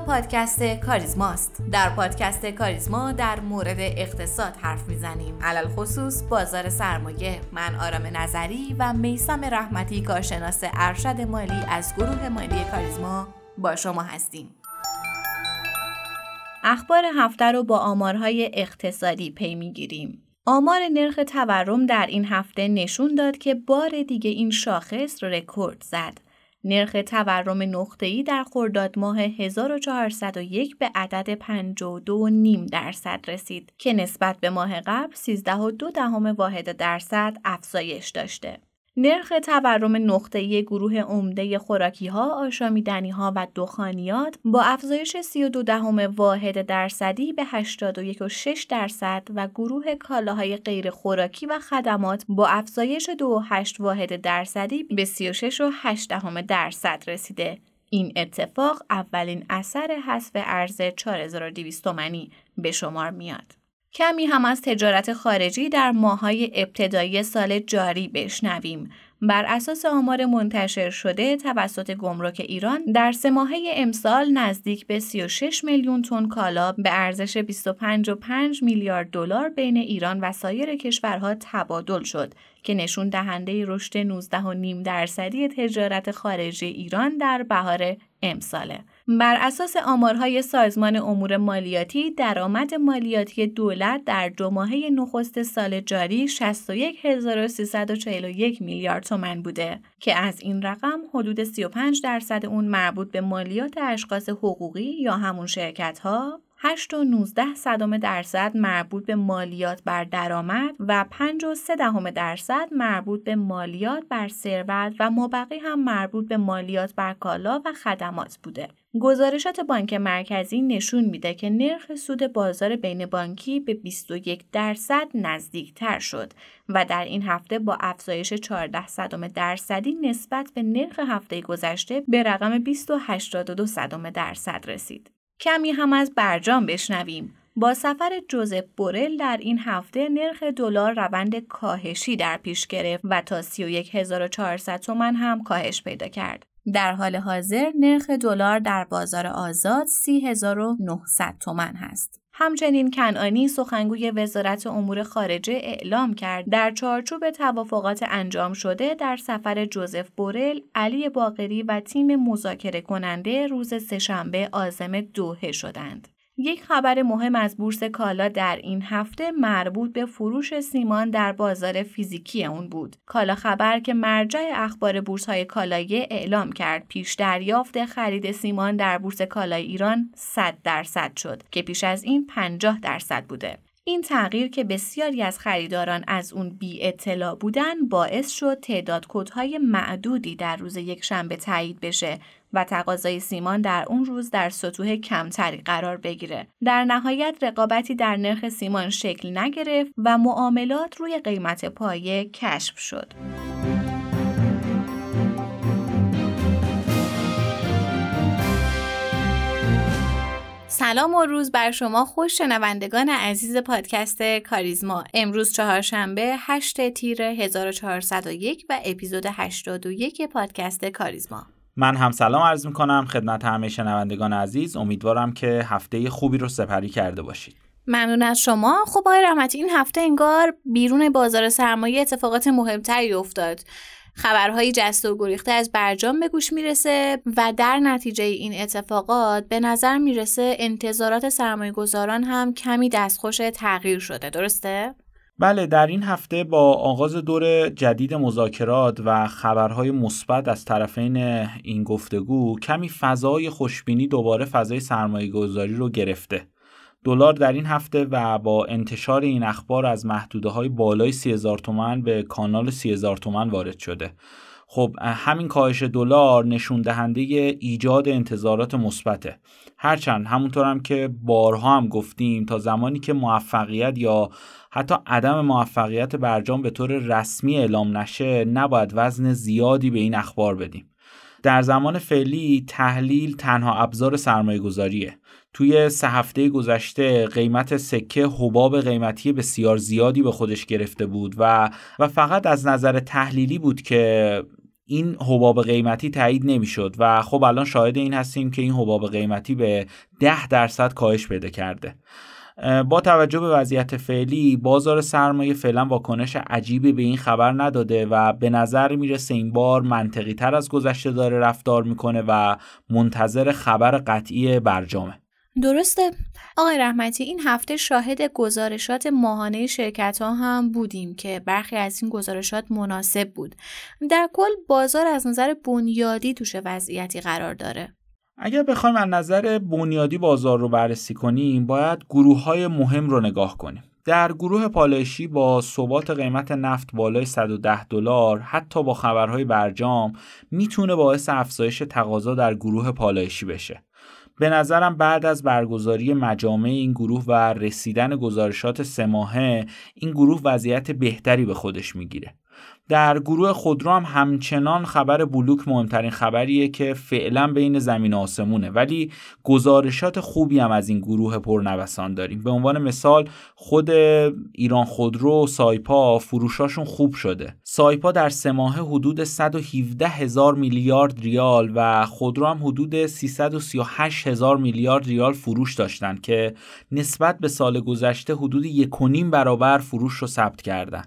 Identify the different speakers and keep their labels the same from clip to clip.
Speaker 1: پادکست کاریزماست. در پادکست کاریزما در مورد اقتصاد حرف می‌زنیم. علل خصوص بازار سرمایه. من آرام نظری و میسم رحمتی کارشناس ارشد مالی از گروه مالی کاریزما با شما هستیم. اخبار هفته رو با آمارهای اقتصادی پی می‌گیریم. آمار نرخ تورم در این هفته نشون داد که بار دیگه این شاخص رکورد زد. نرخ تورم نقطه‌ای در خرداد ماه 1401 به عدد 52.5 درصد رسید که نسبت به ماه قبل 13.2 دهم واحد درصد افزایش داشته. نرخ تورم نقطه‌ای گروه عمده خوراکی‌ها، ها و دخانیات با افزایش 32 دهم واحد درصدی به 81.6 درصد و گروه کالاهای غیر خوراکی و خدمات با افزایش 2.8 واحد درصدی به 36.8 دهم درصد رسیده. این اتفاق اولین اثر حذف ارز 4200 تومانی به شمار میاد. کمی هم از تجارت خارجی در ماهای ابتدایی سال جاری بشنویم. بر اساس آمار منتشر شده توسط گمرک ایران در سه ماهه امسال نزدیک به 36 میلیون تن کالا به ارزش 25.5 میلیارد دلار بین ایران و سایر کشورها تبادل شد که نشون دهنده رشد 19.5 درصدی تجارت خارجی ایران در بهار امساله. بر اساس آمارهای سازمان امور مالیاتی درآمد مالیاتی دولت در دو ماهه نخست سال جاری 61341 میلیارد تومن بوده که از این رقم حدود 35 درصد اون مربوط به مالیات اشخاص حقوقی یا همون شرکت ها 8 و 19 صدام درصد مربوط به مالیات بر درآمد و 5 و 3 دهم درصد مربوط به مالیات بر ثروت و مابقی هم مربوط به مالیات بر کالا و خدمات بوده. گزارشات بانک مرکزی نشون میده که نرخ سود بازار بین بانکی به 21 درصد نزدیک تر شد و در این هفته با افزایش 14 صدم درصدی نسبت به نرخ هفته گذشته به رقم 282 صدم درصد رسید. کمی هم از برجام بشنویم. با سفر جوزف بورل در این هفته نرخ دلار روند کاهشی در پیش گرفت و تا 31400 تومان هم کاهش پیدا کرد. در حال حاضر نرخ دلار در بازار آزاد 30900 تومان هست. همچنین کنعانی سخنگوی وزارت امور خارجه اعلام کرد در چارچوب توافقات انجام شده در سفر جوزف بورل، علی باقری و تیم مذاکره کننده روز سهشنبه عازم دوحه شدند. یک خبر مهم از بورس کالا در این هفته مربوط به فروش سیمان در بازار فیزیکی اون بود. کالا خبر که مرجع اخبار بورس های کالایی اعلام کرد پیش دریافت خرید سیمان در بورس کالای ایران 100 درصد شد که پیش از این 50 درصد بوده. این تغییر که بسیاری از خریداران از اون بی اطلاع بودن باعث شد تعداد کودهای معدودی در روز یک شنبه تایید بشه و تقاضای سیمان در اون روز در سطوح کمتری قرار بگیره. در نهایت رقابتی در نرخ سیمان شکل نگرفت و معاملات روی قیمت پایه کشف شد. سلام و روز بر شما خوش شنوندگان عزیز پادکست کاریزما امروز چهارشنبه 8 تیر 1401 و اپیزود 81 پادکست کاریزما
Speaker 2: من هم سلام عرض می کنم خدمت همه شنوندگان عزیز. امیدوارم که هفته خوبی رو سپری کرده باشید.
Speaker 1: ممنون از شما. خب آقای رحمتی این هفته انگار بیرون بازار سرمایه اتفاقات مهمتری افتاد. خبرهای جست و گریخته از برجام به گوش می‌رسه و در نتیجه این اتفاقات به نظر می‌رسه انتظارات سرمایه گذاران هم کمی دستخوش تغییر شده. درسته؟
Speaker 2: بله در این هفته با آغاز دور جدید مذاکرات و خبرهای مثبت از طرفین این گفتگو کمی فضای خوشبینی دوباره فضای سرمایه گذاری رو گرفته. دلار در این هفته و با انتشار این اخبار از محدوده های بالای 30000 تومان به کانال 30000 تومان وارد شده. خب همین کاهش دلار نشون دهنده ایجاد انتظارات مثبته. هرچند همونطور هم که بارها هم گفتیم تا زمانی که موفقیت یا حتی عدم موفقیت برجام به طور رسمی اعلام نشه نباید وزن زیادی به این اخبار بدیم. در زمان فعلی تحلیل تنها ابزار سرمایه گذاریه توی سه هفته گذشته قیمت سکه حباب قیمتی بسیار زیادی به خودش گرفته بود و و فقط از نظر تحلیلی بود که این حباب قیمتی تایید نمی‌شد و خب الان شاهد این هستیم که این حباب قیمتی به 10 درصد کاهش پیدا کرده. با توجه به وضعیت فعلی بازار سرمایه فعلا واکنش عجیبی به این خبر نداده و به نظر می‌رسه این بار منطقی تر از گذشته داره رفتار می‌کنه و منتظر خبر قطعی برجامه.
Speaker 1: درسته. آقای رحمتی این هفته شاهد گزارشات ماهانه شرکت ها هم بودیم که برخی از این گزارشات مناسب بود. در کل بازار از نظر بنیادی توش وضعیتی قرار داره.
Speaker 2: اگر بخوایم از نظر بنیادی بازار رو بررسی کنیم باید گروه های مهم رو نگاه کنیم. در گروه پالایشی با ثبات قیمت نفت بالای 110 دلار حتی با خبرهای برجام می‌تونه باعث افزایش تقاضا در گروه پالایشی بشه. به نظرم بعد از برگزاری مجامع این گروه و رسیدن گزارشات سه ماهه این گروه وضعیت بهتری به خودش می‌گیره. در گروه خودرو هم همچنان خبر بلوک مهمترین خبریه که فعلا بین زمین آسمونه ولی گزارشات خوبی هم از این گروه پرنوسان داریم. به عنوان مثال خود ایران خودرو و سایپا فروشاشون خوب شده. سایپا در سه ماهه حدود 117 هزار میلیارد ریال و خودرو هم حدود 338 هزار میلیارد ریال فروش داشتن که نسبت به سال گذشته حدود یک برابر فروش رو ثبت کردن.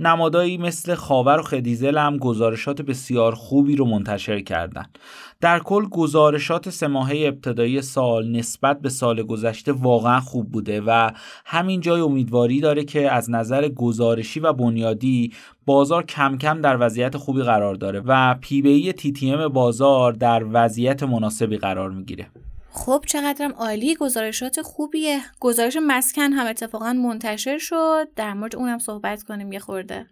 Speaker 2: نمادایی مثل خاور و خدیزل هم گزارشات بسیار خوبی رو منتشر کردند. در کل گزارشات سه ابتدایی سال نسبت به سال گذشته واقعا خوب بوده و همین جای امیدواری داره که از نظر گزارشی و بنیادی بازار کم کم در وضعیت خوبی قرار داره و پی بی تی تی ام بازار در وضعیت مناسبی قرار می‌گیره.
Speaker 1: خب چقدرم عالی گزارشات خوبیه. گزارش مسکن هم اتفاقا منتشر شد. در مورد اونم صحبت کنیم یه خورده.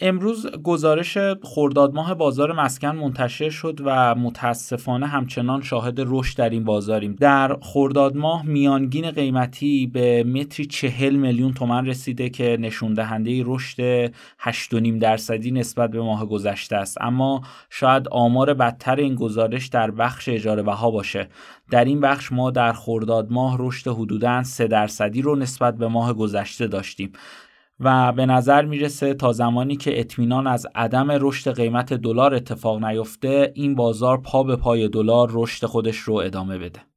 Speaker 2: امروز گزارش خرداد ماه بازار مسکن منتشر شد و متاسفانه همچنان شاهد رشد در این بازاریم. در خرداد ماه میانگین قیمتی به متری چهل میلیون تومن رسیده که نشون دهنده رشد 8.5 درصدی نسبت به ماه گذشته است. اما شاید آمار بدتر این گزارش در بخش اجاره بها باشه. در این بخش ما در خرداد ماه رشد حدوداً 3 درصدی رو نسبت به ماه گذشته داشتیم. و به نظر می‌رسه تا زمانی که اطمینان از عدم رشد قیمت دلار اتفاق نیفته این بازار پا به پای دلار رشد خودش رو ادامه بده.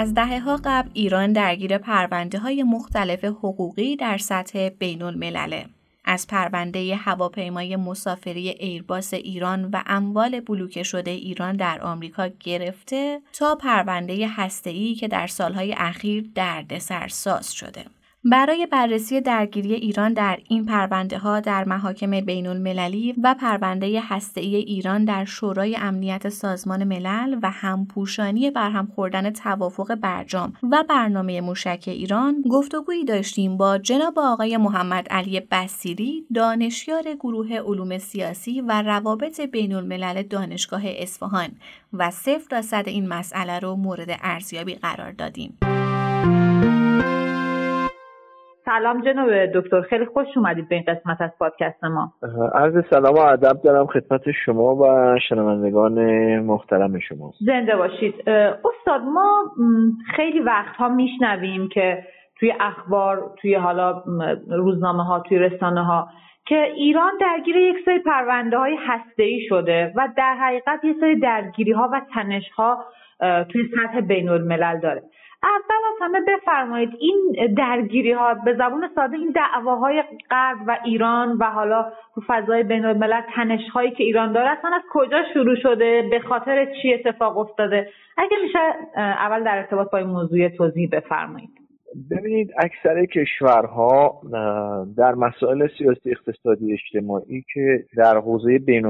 Speaker 1: از دهه ها قبل ایران درگیر پرونده های مختلف حقوقی در سطح بین الملله. از پرونده هواپیمای مسافری ایرباس ایران و اموال بلوکه شده ایران در آمریکا گرفته تا پرونده هسته‌ای که در سالهای اخیر دردسرساز شده. برای بررسی درگیری ایران در این پرونده ها در محاکم بین المللی و پرونده هسته‌ای ایران در شورای امنیت سازمان ملل و همپوشانی برهم خوردن توافق برجام و برنامه موشک ایران گفتگویی داشتیم با جناب آقای محمد علی بسیری دانشیار گروه علوم سیاسی و روابط بین الملل دانشگاه اصفهان و صفر تا صد این مسئله رو مورد ارزیابی قرار دادیم.
Speaker 3: سلام جناب دکتر خیلی خوش اومدید به این قسمت از پادکست ما.
Speaker 4: عرض سلام و ادب دارم خدمت شما و شنوندگان محترم شما.
Speaker 3: زنده باشید. استاد ما خیلی وقتها میشنویم که توی اخبار توی حالا روزنامه ها توی رسانه ها که ایران درگیر یک سری پرونده های هسته ای شده و در حقیقت یک سری درگیری ها و تنش ها توی سطح بین الملل داره. اول از همه بفرمایید این درگیری ها به زبون ساده این دعواهای غرب و ایران و حالا تو فضای بین الملل تنش هایی که ایران داره اصلا از کجا شروع شده؟ به خاطر چی اتفاق افتاده؟ اگه میشه اول در ارتباط با این موضوع توضیح بفرمایید.
Speaker 4: ببینید اکثر کشورها در مسائل سیاسی اقتصادی اجتماعی که در حوزه بین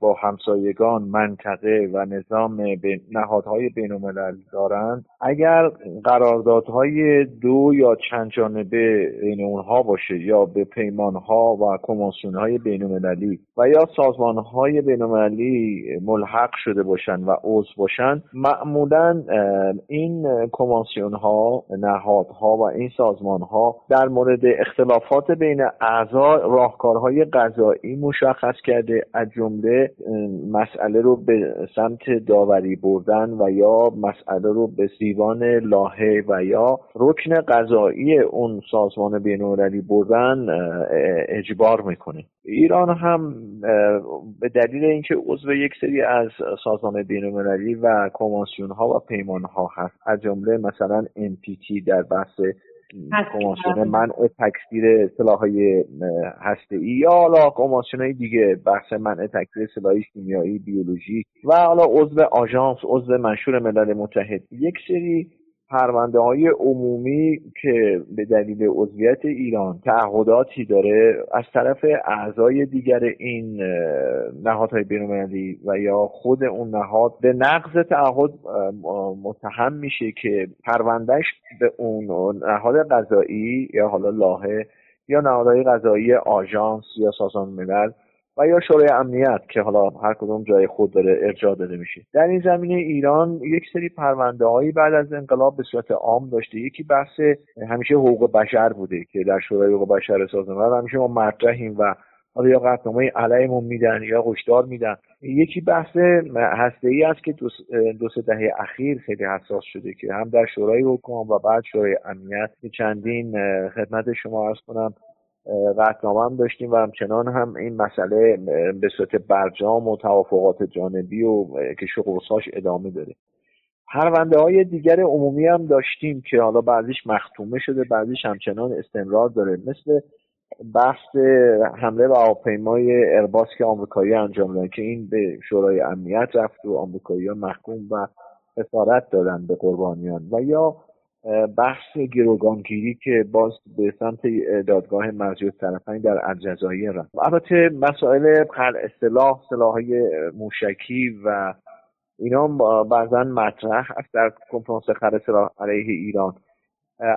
Speaker 4: با همسایگان منطقه و نظام نهادهای بین الملل دارند اگر قراردادهای دو یا چند جانبه بین اونها باشه یا به پیمانها و کنوانسیونهای بین المللی و یا سازمانهای بین المللی ملحق شده باشند و عضو باشند معمولا این کنوانسیون ها نهادها و این سازمان ها در مورد اختلافات بین اعضا راهکارهای قضایی مشخص کرده از جمله مسئله رو به سمت داوری بردن و یا مسئله رو به دیوان لاهه و یا رکن قضایی اون سازمان بینالمللی بردن اجبار می‌کنه. ایران هم به دلیل اینکه عضو یک سری از سازمان بینالمللی و کنوانسیون ها و پیمان ها هست از جمله مثلا NPT در بحث کنوانسیون منع تکثیر سلاحهای هسته ای یا حالا کنوانسیون های دیگه بحث منع تکثیر سلاح شیمیایی بیولوژی و حالا عضو آژانس عضو منشور ملل متحد. یک سری پرونده های عمومی که به دلیل عضویت ایران تعهداتی داره از طرف اعضای دیگر این نهادهای بینالمللی و یا خود اون نهاد به نقض تعهد متهم میشه که پروندهش به اون نهاد قضایی یا حالا لاهه یا نهادهای قضایی آژانس یا سازمان ملل و یا شورای امنیت که حالا هر کدوم جای خود داره ارجاع داده میشه. در این زمینه ایران یک سری پرونده هایی بعد از انقلاب به صورت عام داشته. یکی بحث همیشه حقوق بشر بوده که در شورای حقوق بشر سازمان همیشه ما مطرحیم و حالا یا قطعنامه علیمون میدن یا هشدار میدن. یکی بحث هسته ای است که دو, سه دهه اخیر خیلی حساس شده که هم در شورای حکام و بعد شورای امنیت چندین خدمت شما ارز کنم قطنامه هم داشتیم و همچنان هم این مسئله به صورت برجام و توافقات جانبی و که شغلساش ادامه داره. پرونده های دیگر عمومی هم داشتیم که حالا بعضیش مختومه شده بعضیش همچنان استمرار داره. مثل بحث حمله و هواپیمای ارباس که آمریکایی انجام دادن که این به شورای امنیت رفت و آمریکایی ها محکوم و خسارت دادن به قربانیان. و یا بحث گروگانگیری که باز به سمت دادگاه مرجع طرفین در الجزایر رفت. البته مسائل خلع سلاح سلاحهای موشکی و اینا بعضا مطرح است در کنفرانس خلع سلاح علیه ایران.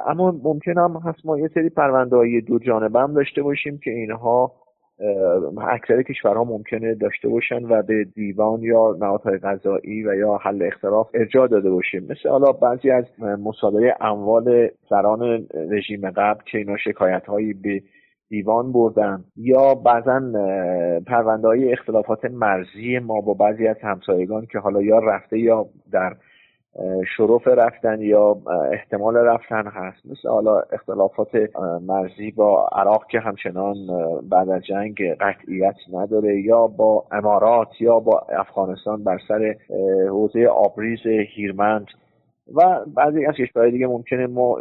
Speaker 4: اما ممکن هم هست ما یه سری پرونده های دو جانبه هم داشته باشیم که اینها اکثر کشورها ممکنه داشته باشن و به دیوان یا نهادهای قضایی و یا حل اختلاف ارجاع داده باشیم. مثل حالا بعضی از مصادره اموال سران رژیم قبل که اینا شکایت هایی به دیوان بردن یا بعضا پرونده های اختلافات مرزی ما با بعضی از همسایگان که حالا یا رفته یا در شروف رفتن یا احتمال رفتن هست. مثل حالا اختلافات مرزی با عراق که همچنان بعد از جنگ قطعیت نداره یا با امارات یا با افغانستان بر سر حوزه آبریز هیرمند. و بعضی از کشورهای دیگه ممکنه ما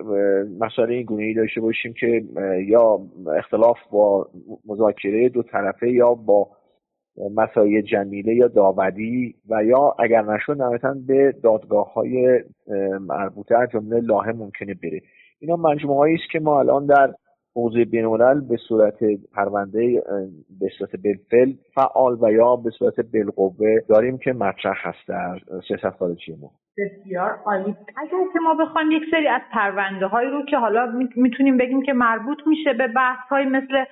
Speaker 4: مسئله این گونه ای داشته باشیم که یا اختلاف با مذاکره دو طرفه یا با مسایل جمیله یا داوری و یا اگر نشد نهایتا به دادگاه های مربوطه از جمله لاهه ممکنه بره. اینا مجموعه است که ما الان در حوزه بینالملل به صورت پرونده به صورت بالفعل فعال و یا به صورت بالقوه داریم که مطرح هست در سیاست خارجی ما.
Speaker 3: بسیار عالی. اگر که ما بخوایم یک سری از پرونده هایی رو که حالا می‌تونیم بگیم که مربوط میشه به بحث های مثل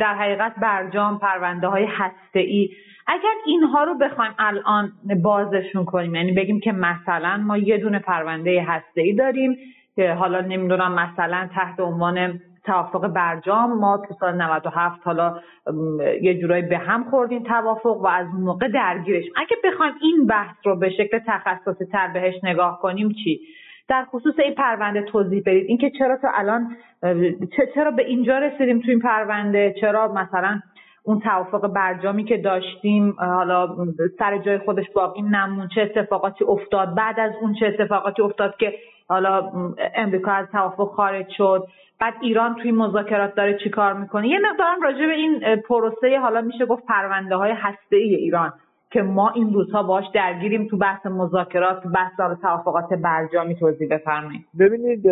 Speaker 3: در حقیقت برجام پرونده های هسته ای اگر اینها رو بخوایم الان بازشون کنیم یعنی بگیم که مثلا ما یه دونه پرونده هسته ای داریم که حالا نمی‌دونم مثلا تحت عنوان توافق برجام ما تو سال 97 حالا یه جورایی به هم خوردیم توافق و از اون موقع درگیرش. اگه بخوایم این بحث رو به شکل تخصصی تر بهش نگاه کنیم چی؟ در خصوص این پرونده توضیح بدید. اینکه چرا تا الان چرا به اینجا رسیدیم تو این پرونده؟ چرا مثلا اون توافق برجامی که داشتیم حالا سر جای خودش باقی نمون چه اتفاقاتی افتاد؟ بعد از اون چه اتفاقاتی افتاد که حالا امریکا از توافق خارج شد؟ بعد ایران توی مذاکرات داره چیکار می‌کنه؟ یه مقدارم راجع به این پروسه حالا میشه گفت پرونده های هسته ای ایران. که ما این روزها باش درگیریم تو بحث مذاکرات تو بحث توافقات برجامی توضیح بفرمایید.
Speaker 4: ببینید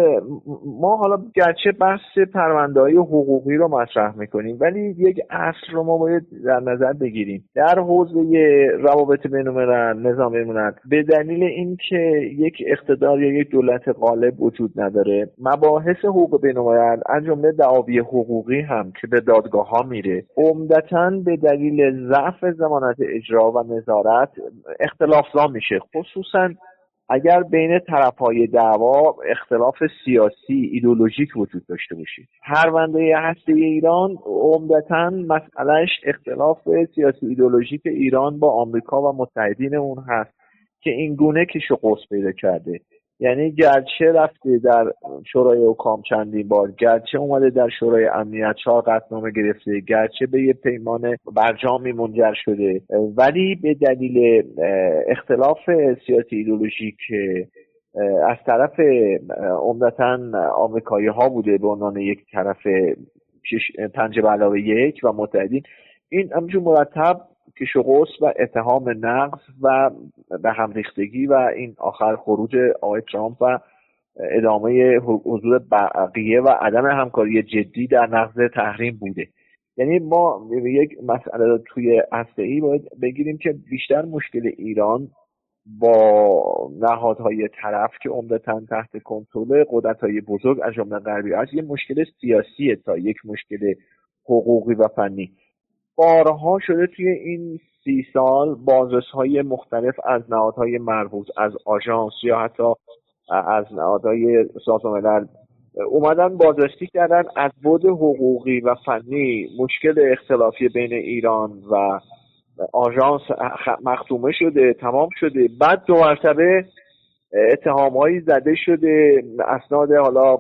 Speaker 4: ما حالا گرچه بحث پرونده های حقوقی رو مطرح می‌کنیم ولی یک اصل رو ما باید در نظر بگیریم. در حوزه روابط بین نظام بمونند به دلیل اینکه یک اقتدار یا یک دولت غالب وجود نداره مباحث حقوق بین از جمله دعاوی حقوقی هم که به دادگاه ها میره عمدتا به دلیل ضعف زمانت اجرا و نظارت اختلافزا میشه. خصوصا اگر بین طرف های دعوا اختلاف سیاسی ایدولوژیک وجود داشته باشید پرونده هسته ایران عمدتا مسئلهش اختلاف سیاسی ایدولوژیک ایران با آمریکا و متحدین اون هست که این گونه که شقوص پیدا کرده. یعنی گرچه رفته در شورای حکام چندین بار گرچه اومده در شورای امنیت چهار قطنامه گرفته گرچه به یه پیمان برجامی منجر شده ولی به دلیل اختلاف سیاسی ایدولوژیک از طرف عمدتا آمریکایی ها بوده به عنوان یک طرف پنج علاوه یک و متحدین. این همچون مرتب کش و و اتهام نقض و به هم ریختگی و این آخر خروج آقای ترامپ و ادامه حضور بقیه و عدم همکاری جدی در نقض تحریم بوده. یعنی ما یک مسئله توی هسته ای باید بگیریم که بیشتر مشکل ایران با نهادهای طرف که عمدتا تحت کنترل قدرت‌های بزرگ از جمله غربی است یه مشکل سیاسیه تا یک مشکل حقوقی و فنی. بارها شده توی این سی سال بازرس های مختلف از نهادهای مربوط از آژانس یا حتی از نهادهای سازمان ملل اومدن بازرسی کردن. از بود حقوقی و فنی مشکل اختلافی بین ایران و آژانس مختومه شده تمام شده. بعد دو مرتبه اتهامهایی زده شده اسناد حالا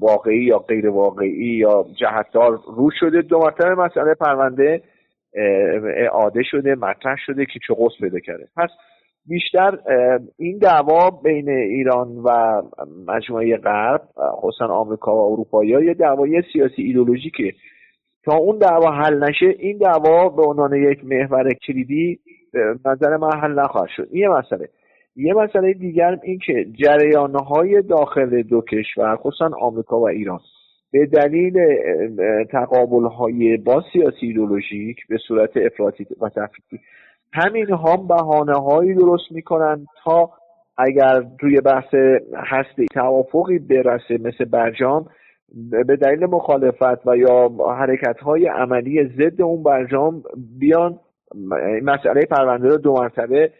Speaker 4: واقعی یا غیر واقعی یا جهتدار رو شده. دو مرتبه مسئله پرونده اعاده شده مطرح شده که چه قصد پیدا کرده. پس بیشتر این دعوا بین ایران و مجموعه غرب خصوصا آمریکا و اروپایی یه دعوای سیاسی ایدولوژیکه تا اون دعوا حل نشه این دعوا به عنوان یک محور کلیدی نظر من حل نخواهد شد. این یه مسئله. یه مسئله دیگر این که جریانهای داخل دو کشور خصوصا آمریکا و ایران به دلیل تقابل های با سیاسی ایدولوژیک به صورت افراطی و تفریطی همین هم بهانه هایی درست می‌کنن تا اگر روی بحث هستی توافقی برسه مثل برجام به دلیل مخالفت و یا حرکت های عملی ضد اون برجام بیان مسئله پرونده رو دو مرتبه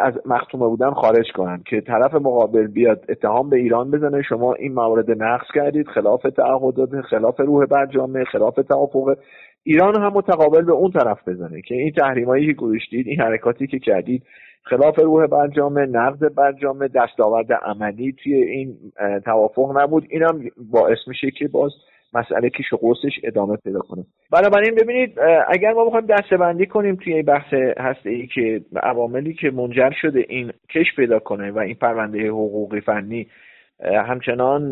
Speaker 4: از مختومه بودن خارج کنند که طرف مقابل بیاد اتهام به ایران بزنه. شما این موارد نقض کردید خلاف تعهدات خلاف روح برجامه خلاف توافق. ایران هم متقابل به اون طرف بزنه که این تحریمایی که گذاشتید این حرکاتی که کردید خلاف روح برجامه نقض برجامه دستاورد عملی توی این توافق نبود. اینم باعث میشه که باز مسئله که شقوسش ادامه پیدا کنه. بنابراین ببینید اگر ما بخوایم دسته کنیم توی این بحث هسته ای که عواملی که منجر شده این کش پیدا کنه و این پرونده حقوقی فنی همچنان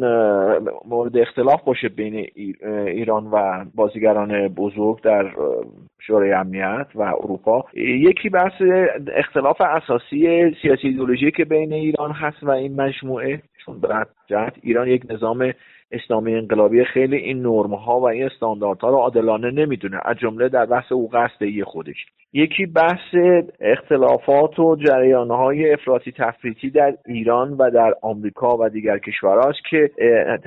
Speaker 4: مورد اختلاف باشه بین ایران و بازیگران بزرگ در شورای امنیت و اروپا. یکی بحث اختلاف اساسی سیاسی ایدولوژی که بین ایران هست و این مجموعه چون به جهت ایران یک نظام اسلامی انقلابی خیلی این نرم ها و این استانداردها رو عادلانه نمی‌دونه. از جمله در بحث او قصد خودش. یکی بحث اختلافات و جریانهای افراطی تفریطی در ایران و در آمریکا و دیگر کشورهاست که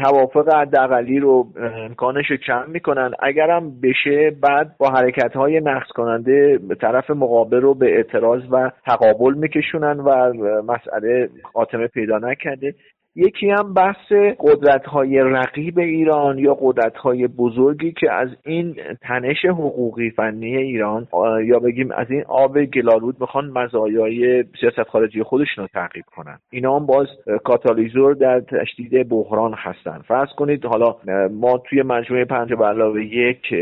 Speaker 4: توافق حداقلی رو امکانش رو کم می‌کنن. اگرم بشه بعد با حرکت های نقص کننده طرف مقابل رو به اعتراض و تقابل میکشونن و مسئله خاتمه پیدا نکرده. یکی هم بحث قدرت های رقیب ایران یا قدرت های بزرگی که از این تنش حقوقی فنی ایران یا بگیم از این آب گلالود می‌خوان مزایای سیاست خارجی خودشون رو تعقیب کنن. اینا هم باز کاتالیزور در تشدید بحران هستن. فرض کنید حالا ما توی مجموعه پنج علاوه یک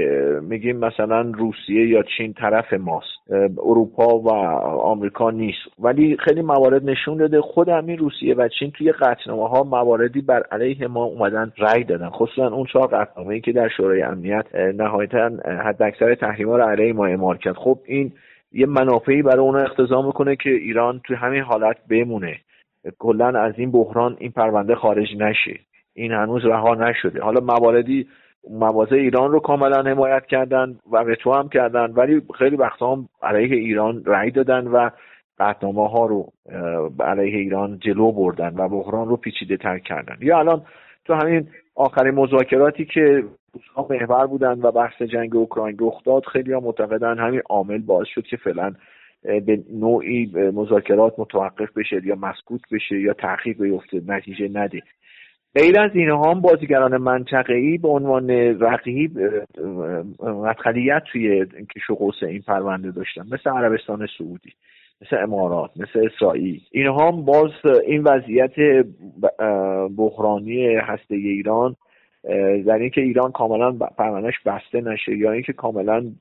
Speaker 4: میگیم مثلا روسیه یا چین طرف ماست. اروپا و آمریکا نیست. ولی خیلی موارد نشون داده خود همین روسیه و چین توی قطعنامه ها مواردی بر علیه ما اومدن رأی دادن خصوصا اون چهار قطعنامه ای که در شورای امنیت نهایتا حد اکثر تحریما رو علیه ما اعمال کرد. خب این یه منافعی برای اون اختضا می‌کنه که ایران توی همین حالت بمونه. کلا از این بحران این پرونده خارج نشه. این هنوز رها نشده. حالا مواردی مواضع ایران رو کاملا حمایت کردن و وتو هم کردن ولی خیلی وقتا هم علیه ایران رأی دادن و قطنامه ها رو علیه ایران جلو بردن و بحران رو پیچیده تر کردن. یا الان تو همین آخرین مذاکراتی که روزها محور بودن و بحث جنگ اوکراین رخ داد خیلی ها معتقدن همین عامل باعث شد که فعلا به نوعی مذاکرات متوقف بشه یا مسکوت بشه یا تاخیر بیفته نتیجه نده. غیر از اینها هم بازیگران منطقه‌ای به عنوان رقیب مدخلیت توی کش و این پرونده داشتن مثل عربستان سعودی. مثل امارات مثل اسرائیل. اینها هم باز این وضعیت بحرانی هسته ایران در اینکه ایران کاملا پروندهش بسته نشه یا اینکه کاملا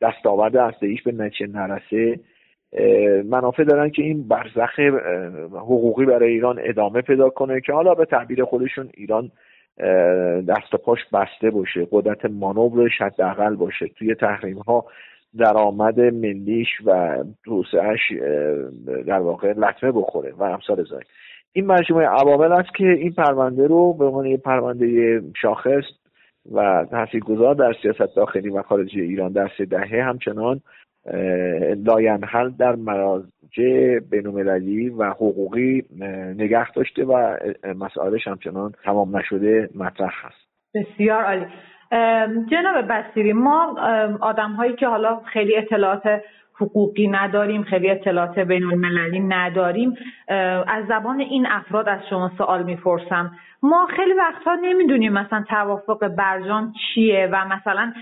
Speaker 4: دستاورد هسته ایش به نچه نرسه منافع دارن که این برزخ حقوقی برای ایران ادامه پیدا کنه که حالا به تعبیر خودشون ایران دست و پاش بسته باشه قدرت مانورش حداقل باشه توی تحریم ها درآمد ملیش و توسعهش در واقع لطمه بخوره و امثال زای این مجموعه عوامل است که این پرونده رو به عنوان یک پرونده شاخص و تاثیرگذار در سیاست داخلی و خارجی ایران در سه دهه همچنان لاینحل در مراجع بینالمللی و حقوقی نگه داشته و مسائلش همچنان تمام نشده مطرح هست.
Speaker 3: بسیار عالی. جناب بسیری ما آدم هایی که حالا خیلی اطلاعات حقوقی نداریم خیلی اطلاعات بین المللی نداریم از زبان این افراد از شما سوال می‌پرسم. ما خیلی وقتها نمی‌دونیم مثلا توافق برجام چیه و مثلا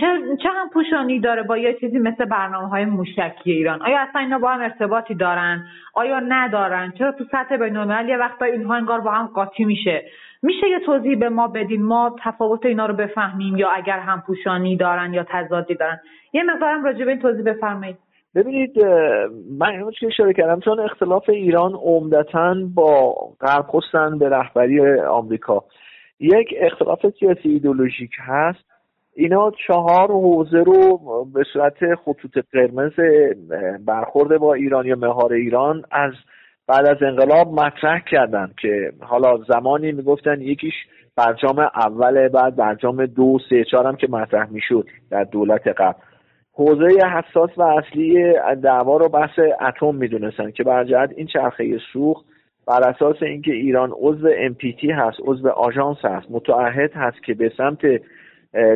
Speaker 3: چه, چه هم پوشانی داره با یه چیزی مثل برنامه های موشکی ایران. آیا اصلا اینا با هم ارتباطی دارن؟ آیا ندارن؟ چرا تو سطح بین الملل یه وقتا اینها انگار با هم قاطی میشه؟ میشه یه توضیح به ما بدین ما تفاوت اینا رو بفهمیم یا اگر هم پوشانی دارن یا تضادی دارن؟ یه مقدارم راجع به این توضیح بفرمایید.
Speaker 4: ببینید من اینو که اشاره کردم؟ چون اختلاف ایران عمدتا با غرب به رهبری آمریکا. یک اختلاف سیاسی ایدولوژیک هست. اینا چهار حوزه رو به صورت خطوط قرمز برخورده با ایران یا مهار ایران از بعد از انقلاب مطرح کردن که حالا زمانی می‌گفتن یکیش برجام اول بعد برجام دو سه چهار هم که مطرح می‌شد در دولت قبل. حوزه حساس و اصلی دعوا رو بحث اتم می‌دونستن که بر جهت این چرخه سوخت بر اساس اینکه ایران عضو MPT هست عضو آژانس هست متعهد هست که به سمت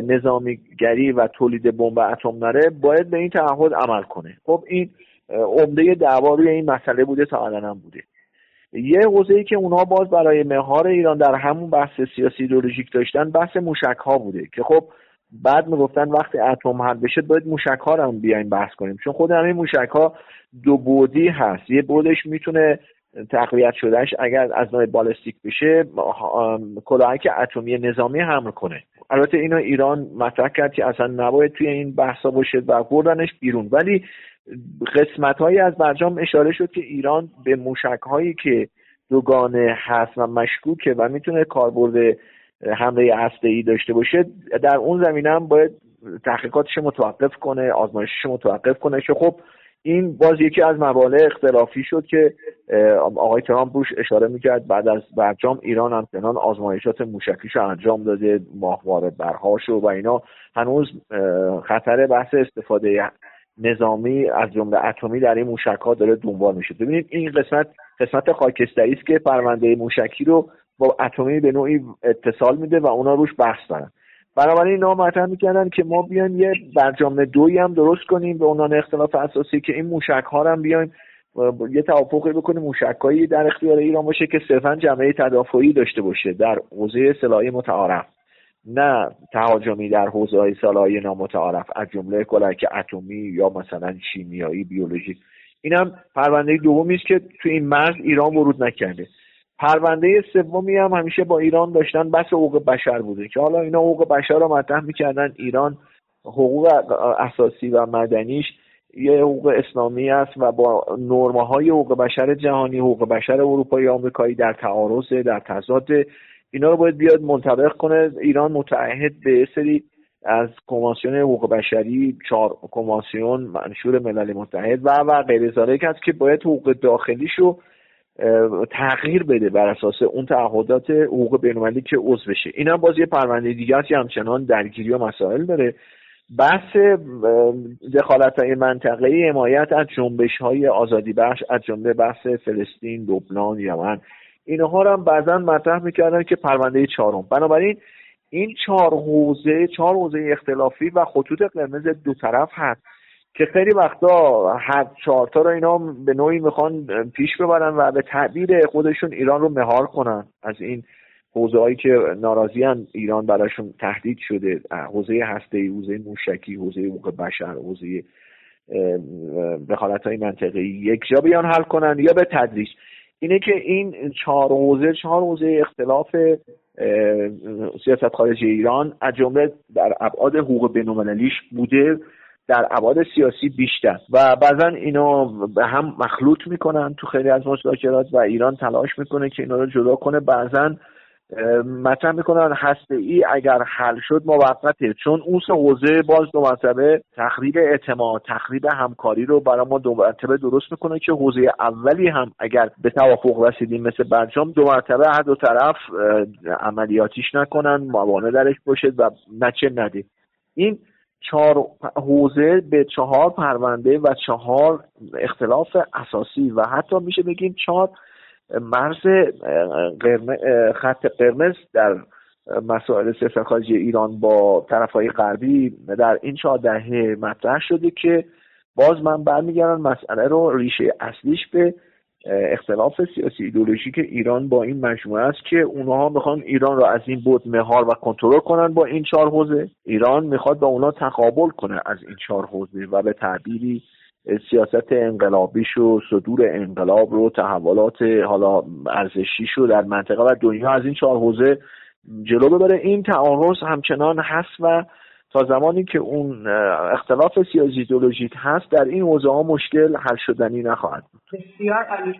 Speaker 4: نظامیگری و تولید بمب اتم نره باید به این تعهد عمل کنه. خب این عمده دعوا روی این مسئله بوده تا الان بوده. یه حوزه ای که اونها باز برای مهار ایران در همون بحث سیاسی ایدولوژیک داشتن بحث موشک ها بوده که خب بعد می‌گفتن وقتی اتم حل بشه باید موشک ها رو هم بیایم بحث کنیم. چون خود همین موشک ها دو بودی هست. یه بودش می‌تونه تقویت شدهش اگر از نوع بالستیک بشه کلاهک اتمی نظامی حمل کنه. البته اینو ایران مطرح کرد که اصلا نباید توی این بحثا باشه و بردنش بیرون. ولی قسمت هایی از برجام اشاره شد که ایران به موشک هایی که دوگانه هست و مشکوکه و می‌تونه کاربرد حمله هسته ای داشته باشه در اون زمینه هم باید تحقیقاتش متوقف کنه آزمایشش متوقف کنه. که خب این باز یکی از موانع اختلافی شد که آقای ترامپ روش اشاره می‌کرد. بعد از برجام ایران همچنان آزمایشات موشکیش انجام داده ماهواره برهاشو و اینا. هنوز خطر بحث استفاده نظامی از جمله اتمی در این موشک ها داره دنبال میشه. ببینید این قسمت قسمت خاکستری است که پرونده موشکی رو با اتمی به نوعی اتصال میده و اونا روش بحث دارن. بنابراین اینا مطرح می‌کردن که ما بیایم یه برجام دویی هم درست کنیم به عنوان اختلاف اساسی که این موشک ها هم بیایم یه توافقی بکنیم موشکهایی در اختیار ایران باشه که صرفا جمعه تدافعی داشته باشه در حوزه سلاحی متعارف. نه تهاجمی در حوزه های سلاحی نامتعارف از جمله کلک اتمی یا مثلا شیمیایی بیولوژی اینم پرونده دومی است که تو این مرز ایران ورود نکرده. پرونده سومی هم همیشه با ایران داشتن بس حقوق بشر بوده که حالا اینا حقوق بشر رو مطرح می‌کردن. ایران حقوق اساسی و مدنیش یه حقوق اسلامی است و با نرمه های حقوق بشر جهانی حقوق بشر اروپایی آمریکایی در تعارض در تضاد اینا رو باید بیاد منطبق کنه. ایران متعهد به سری از کنوانسیون حقوق بشری چهار کنوانسیون منشور ملل متحد و و غیر ذالک است که باید حقوق داخلیش رو تغییر بده بر اساس اون تعهدات حقوق بینالمللی که عضو بشه. این هم باز یه پرونده دیگه که همچنان درگیری و مسائل داره. بحث دخالت های منطقه حمایت از جنبش های آزادی بخش از جمله بحث فلسطین لبنان یمن. اینها رو هم بعضا مطرح می‌کردن که پرونده چهارم. بنابراین این چهار حوزه چهار حوزه اختلافی و خطوط قرمز دو طرف هست که خیلی وقتا هر چهارتا رو اینا به نوعی می‌خوان پیش ببرن و به تعبیر خودشون ایران رو مهار کنن از این حوزه هایی که ناراضی ایران براشون تهدید شده. حوزه هسته ای حوزه موشکی حوزه حقوق بشر حوزه دخالت های منطقی یک جا بیان حل کنن یا به تدریج. اینه که این چهار حوزه چهار حوزه اختلاف سیاست خارجی ایران از جمله در ابعاد حقوق بینالمللیش بوده در ابعاد سیاسی بیشتر. و بعضا اینا به هم مخلوط می‌کنن تو خیلی از مذاکرات و ایران تلاش می‌کنه که اینا رو جدا کنه. بعضا مطرح می‌کنن هسته ای اگر حل شد موقته چون اون سه حوزه باز دو مرتبه تخریب اعتماد تخریب همکاری رو برای ما دو مرتبه درست می‌کنه که حوزه اولی هم اگر به توافق رسیدیم مثل برجام دو مرتبه هر دو طرف عملیاتیش نکنن موانع درش باشه و نچه نده این چهار حوزه به چهار پرونده و چهار اختلاف اساسی و حتی میشه بگیم چهار مرز خط قرمز در مسائل سیاست خارجی ایران با طرف های غربی در این چهار دهه مطرح شده که باز من برمیگردم مسئله رو ریشه اصلیش به اختلاف سیاسی ایدولوژیک ایران با این مجموعه است که اونها می‌خوان ایران را از این بود مهار و کنترل کنن با این چهار حوزه. ایران می‌خواد با اونا تقابل کنه از این چهار حوزه و به تعبیری سیاست انقلابیش و صدور انقلاب رو تحولات حالا ارزشیش رو در منطقه و دنیا از این چهار حوزه جلو ببره. این تعارض همچنان هست و تا زمانی که اون اختلاف سیاسی ایدولوژیک هست در این حوزه ها مشکل حل شدنی نخواهد بود.
Speaker 3: بسیار عالی.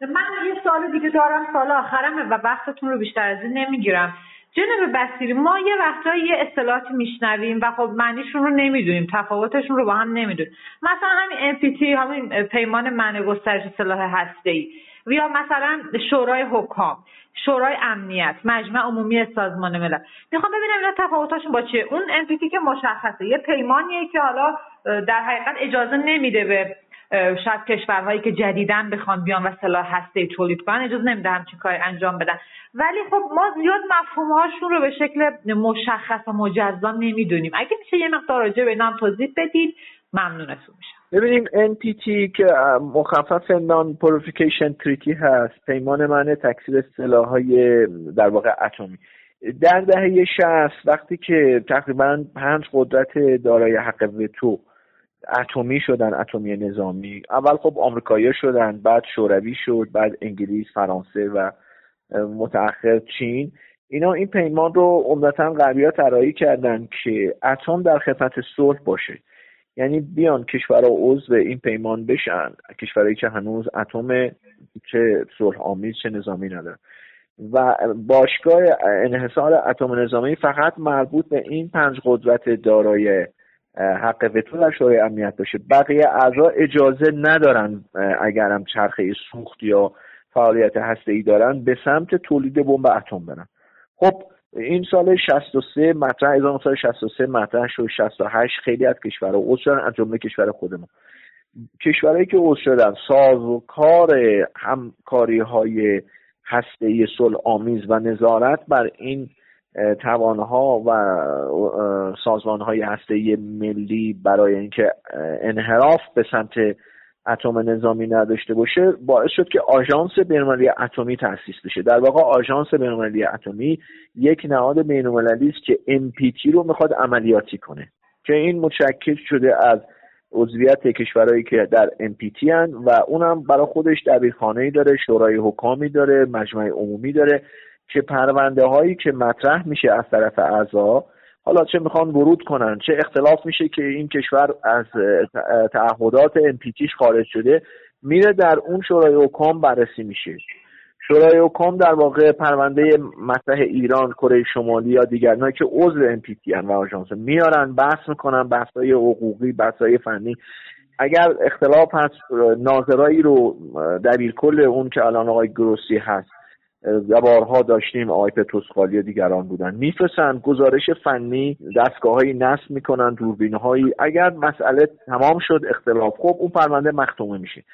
Speaker 3: من یه سال دیگه دارم. سال آخرمه و بحثتون رو بیشتر از این نمی‌گیرم. جناب بسیری ما یه وقتایی یه اصطلاحاتی میشنویم و خب معنیشون رو نمی‌دونیم تفاوتشون رو با هم نمی‌دونیم. مثلا همین NPT همین پیمان منع گسترش سلاح هسته ای یا مثلا شورای حکام شورای امنیت مجمع عمومی سازمان ملل. می‌خوام ببینم اینا تفاوتاشون با چیه؟ اون NPT که مشخصه یه پیمانیه که حالا در حقیقت اجازه نمیده به شاید کشورهایی که جدیدن بخوان بیان و سلاح هسته تولید کنن اجازه نمیده همچین کاری انجام بدن. ولی خب ما زیاد مفهومهاشون رو به شکل مشخص و مجزا نمی‌دونیم. اگه میشه یه مقدار راجع به نام توضیح بدید ممنونتون میشم.
Speaker 4: ببینیم NPT که مخفف نان پوریفیکیشن تریتی هست پیمان معنی تکثیر سلاحهای در واقع اتمی. در دهه 60 وقتی که تقریبا پنج قدرت دارای حق وتو اتمی شدن اتمی نظامی. اول خب آمریکایی شدن بعد شوروی شد بعد انگلیس فرانسه و متأخر چین. اینا این پیمان رو عمدتا غربی ها کردن که اتم در خدمت صلح باشه. یعنی بیان کشورها عضو این پیمان بشن. کشورهایی که هنوز اتم چه صلح آمیز چه نظامی ندارن. و باشگاه انحصار اتم نظامی فقط مربوط به این پنج قدرت دارای حق وتو در شورای امنیت باشه. بقیه اعضا اجازه ندارن اگرم چرخه سوخت یا فعالیت هسته ای دارن به سمت تولید بمب اتم برن. خب این سال 63 مطرح از سال 63 مطرح شد. 68 خیلی از کشورها عضو شدن از جمله کشور خودمون. کشورهایی که عضو شدن ساز و کار همکاری های هسته ای صلح آمیز و نظارت بر این توانها و سازمان های هسته ملی برای اینکه انحراف به سمت اتم نظامی نداشته باشه باعث شد که آژانس بینالمللی اتمی تأسیس بشه. در واقع آژانس بینالمللی اتمی یک نهاد بینالمللی است که NPT رو می‌خواد عملیاتی کنه که این متشکل شده از عضویت کشورهایی که در NPT هن و اونم برای خودش دبیرخانه داره شورای حکامی داره مجمع عمومی داره که پرونده هایی که مطرح میشه از طرف اعضا. حالا چه می‌خوان ورود کنن چه اختلاف میشه که این کشور از تعهدات امپیتیش خارج شده میره در اون شورای حکام بررسی میشه. شورای حکام در واقع پرونده مطرح ایران کره شمالی یا دیگر که عضو NPT و آژانس میارن بحث می‌کنن بحث های حقوقی بحث های فنی. اگر اختلاف هست ناظرایی رو دبیر کل اون که الان آقای گروسی هست بارها داشتیم آقای پتروسخالی و دیگران بودن. میفرستن گزارش فنی دستگاه هایی نصب می‌کنن دوربین هایی اگر مسئله تمام شد اختلاف خب اون پرونده مختومه میشه.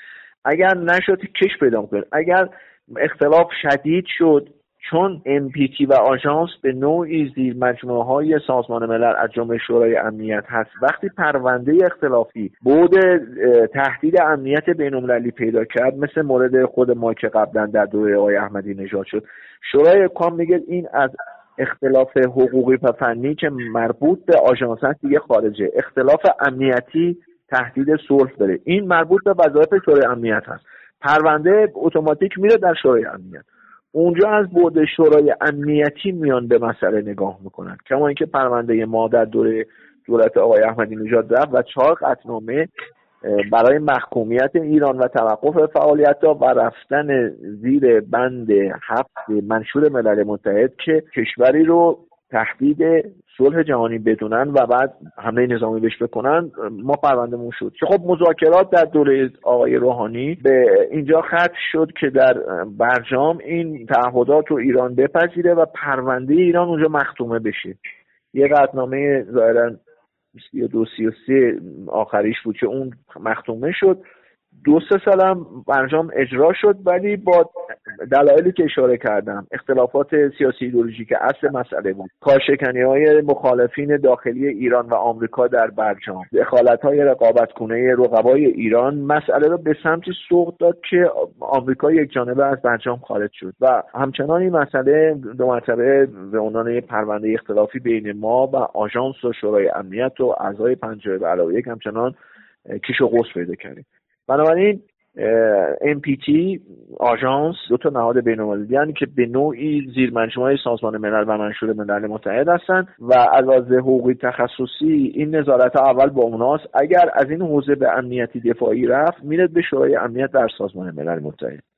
Speaker 4: اگر نشد کش پیدا کنه اگر اختلاف شدید شد چون MPT و آژانس به نوعی زیر مجموعه های سازمان ملل از جمله شورای امنیت هست. وقتی پرونده اختلافی بود تهدید امنیت بین پیدا کرد مثل مورد خود ما که قبلا در دوره آقای احمدی نژاد شد. شورای کام میگه این از اختلاف حقوقی و فنی که مربوط به آژانس هست دیگه خارجه. اختلاف امنیتی تهدید صلح داره. این مربوط به وظایف شورای امنیت هست. پرونده اتوماتیک میره در شورای امنیت. اونجا از بعد شورای امنیتی میان به مسئله نگاه می‌کنن. کما اینکه پرونده ما در دوره دولت آقای احمدی نژاد رفت و چهار قطنامه برای محکومیت ایران و توقف فعالیت ها و رفتن زیر بند هفت منشور ملل متحد که کشوری رو تهدید صلح جهانی بدونن و بعد حمله نظامی بهش بکنن ما پروندهمون شد. که خب مذاکرات در دوره آقای روحانی به اینجا ختم شد که در برجام این تعهدات رو ایران بپذیره و پرونده ایران اونجا مختومه بشه. یه قطنامه ظاهرا 32 33 آخریش بود که اون مختومه شد. دو سه سالم برجام اجرا شد ولی با دلایلی که اشاره کردم اختلافات سیاسی ایدولوژی که اصل مسئله بود. کارشکنی های مخالفین داخلی ایران و آمریکا در برجام دخالت های رقابت کنه رقبای ایران مسئله را به سمتی سوق داد که آمریکا یک جانبه از برجام خارج شد. و همچنان این مسئله دو مرتبه به عنوان پرونده اختلافی بین ما و آژانس و شورای امنیت و اعضای پنجره به علاوه یک همچنان کیش و قوس پیدا کردیم. بنابراین MPT آژانس دو تا نهاد بین‌المللی که به نوعی زیر مجموعه سازمان ملل و منشور ملل متحد هستند و از حقوقی تخصصی این نظارت اول با اوناست. اگر از این حوزه به امنیتی دفاعی رفت میره به شورای امنیت در سازمان ملل متحد.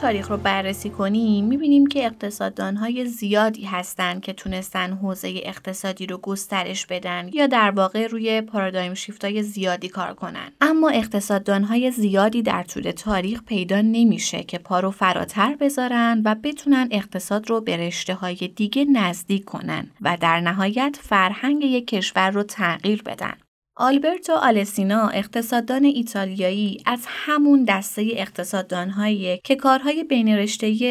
Speaker 1: تاریخ رو بررسی کنیم می‌بینیم که اقتصاددان های زیادی هستند که تونستن حوزه اقتصادی رو گسترش بدن یا در واقع روی پارادایم شیفت های زیادی کار کنن. اما اقتصاددان های زیادی در طول تاریخ پیدا نمیشه که پا رو فراتر بذارن و بتونن اقتصاد رو به رشته های دیگه نزدیک کنن و در نهایت فرهنگ یک کشور رو تغییر بدن. آلبرتو آلسینا اقتصاددان ایتالیایی از همون دسته اقتصاددانهایی که کارهای بین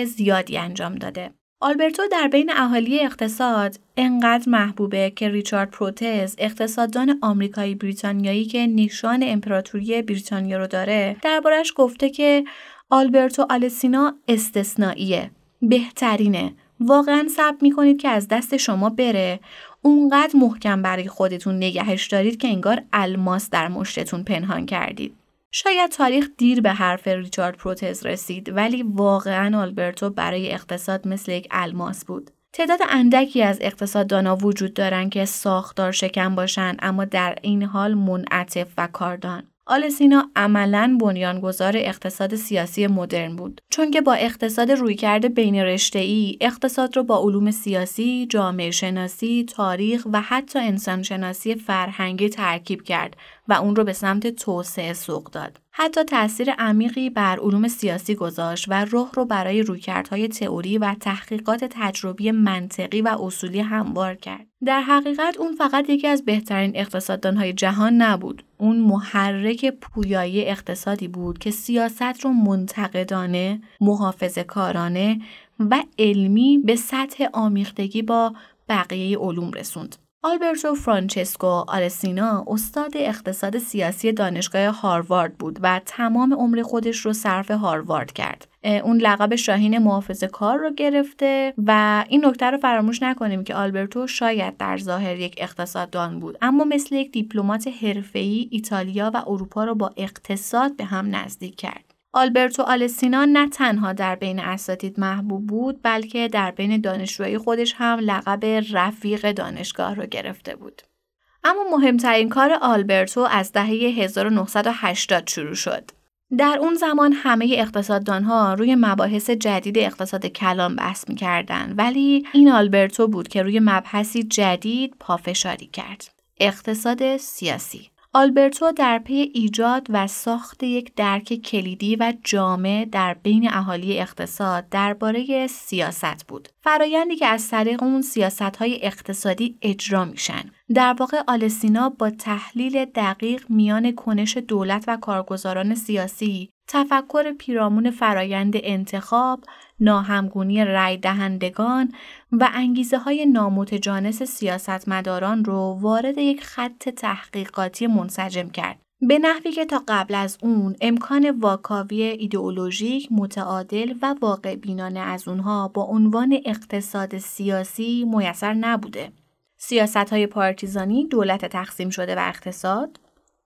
Speaker 1: زیادی انجام داده. آلبرتو در بین اهالی اقتصاد انقدر محبوبه که ریچارد پروتز اقتصاددان آمریکایی بریتانیایی که نشان امپراتوری بریتانیا رو داره دربارش گفته که آلبرتو آلسینا استثنائیه بهترینه واقعا صبر می‌کنید که از دست شما بره اونقدر محکم برای خودتون نگهش دارید که انگار الماس در مشتتون پنهان کردید. شاید تاریخ دیر به حرف ریچارد پروتز رسید ولی واقعا آلبرتو برای اقتصاد مثل یک الماس بود. تعداد اندکی از اقتصاددانا وجود دارند که ساختار شکن باشند اما در این حال منعطف و کاردان. آلسینا عملا بنیانگذار اقتصاد سیاسی مدرن بود چون که با اقتصاد رویکرد بین ای اقتصاد رو با علوم سیاسی، جامعه شناسی، تاریخ و حتی انسان شناسی فرهنگی ترکیب کرد و اون رو به سمت توسعه سوق داد. حتی تاثیر عمیقی بر علوم سیاسی گذاشت و راه رو برای رویکردهای تئوری و تحقیقات تجربی منطقی و اصولی هموار کرد. در حقیقت اون فقط یکی از بهترین اقتصاددانهای جهان نبود. اون محرک پویایی اقتصادی بود که سیاست رو منتقدانه، محافظه کارانه و علمی به سطح آمیختگی با بقیه علوم رسوند. آلبرتو فرانچسکو آلسینا استاد اقتصاد سیاسی دانشگاه هاروارد بود و تمام عمر خودش رو صرف هاروارد کرد. اون لقب شاهین محافظ کار رو گرفته و این نکته رو فراموش نکنیم که آلبرتو شاید در ظاهر یک اقتصاددان بود اما مثل یک دیپلمات حرفه‌ای ایتالیا و اروپا رو با اقتصاد به هم نزدیک کرد. آلبرتو آلسینا نه تنها در بین اساتید محبوب بود بلکه در بین دانشجوهای خودش هم لقب رفیق دانشگاه رو گرفته بود. اما مهمترین کار آلبرتو از دهه 1980 شروع شد. در اون زمان همه اقتصاددانها روی مباحث جدید اقتصاد کلان بحث می‌کردن ولی این آلبرتو بود که روی مبحثی جدید پافشاری کرد. اقتصاد سیاسی آلبرتو در پی ایجاد و ساخت یک درک کلیدی و جامع در بین اهالی اقتصاد درباره سیاست بود. فرایندی که از طریق اون سیاست های اقتصادی اجرا میشن. در واقع آلسینا با تحلیل دقیق میان کنش دولت و کارگزاران سیاسی تفکر پیرامون فرایند انتخاب، ناهمگونی رای دهندگان و انگیزه های نامتجانس سیاستمداران رو وارد یک خط تحقیقاتی منسجم کرد. به نحوی که تا قبل از اون امکان واکاوی ایدئولوژیک متعادل و واقع بینانه از اونها با عنوان اقتصاد سیاسی میسر نبوده. سیاست های پارتیزانی دولت تقسیم شده و اقتصاد،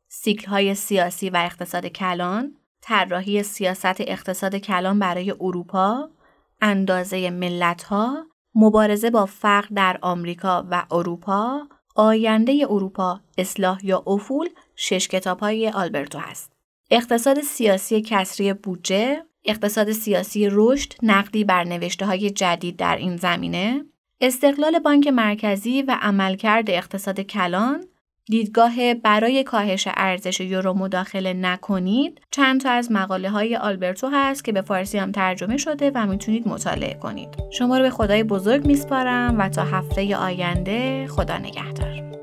Speaker 1: سیکل های سیاسی و اقتصاد کلان، طراحی سیاست اقتصاد کلان برای اروپا، اندازه ملت ها، مبارزه با فقر در آمریکا و اروپا، آینده اروپا، اصلاح یا افول شش کتاب های آلبرتو هست. اقتصاد سیاسی کسری بودجه، اقتصاد سیاسی رشد، نقدی بر نوشته های جدید در این زمینه، استقلال بانک مرکزی و عملکرد اقتصاد کلان، دیدگاه برای کاهش ارزش یورو مداخله نکنید چند تا از مقاله های آلبرتو هست که به فارسی هم ترجمه شده و می‌تونید مطالعه کنید. شما رو به خدای بزرگ میسپارم و تا هفته آینده خدا نگهدار.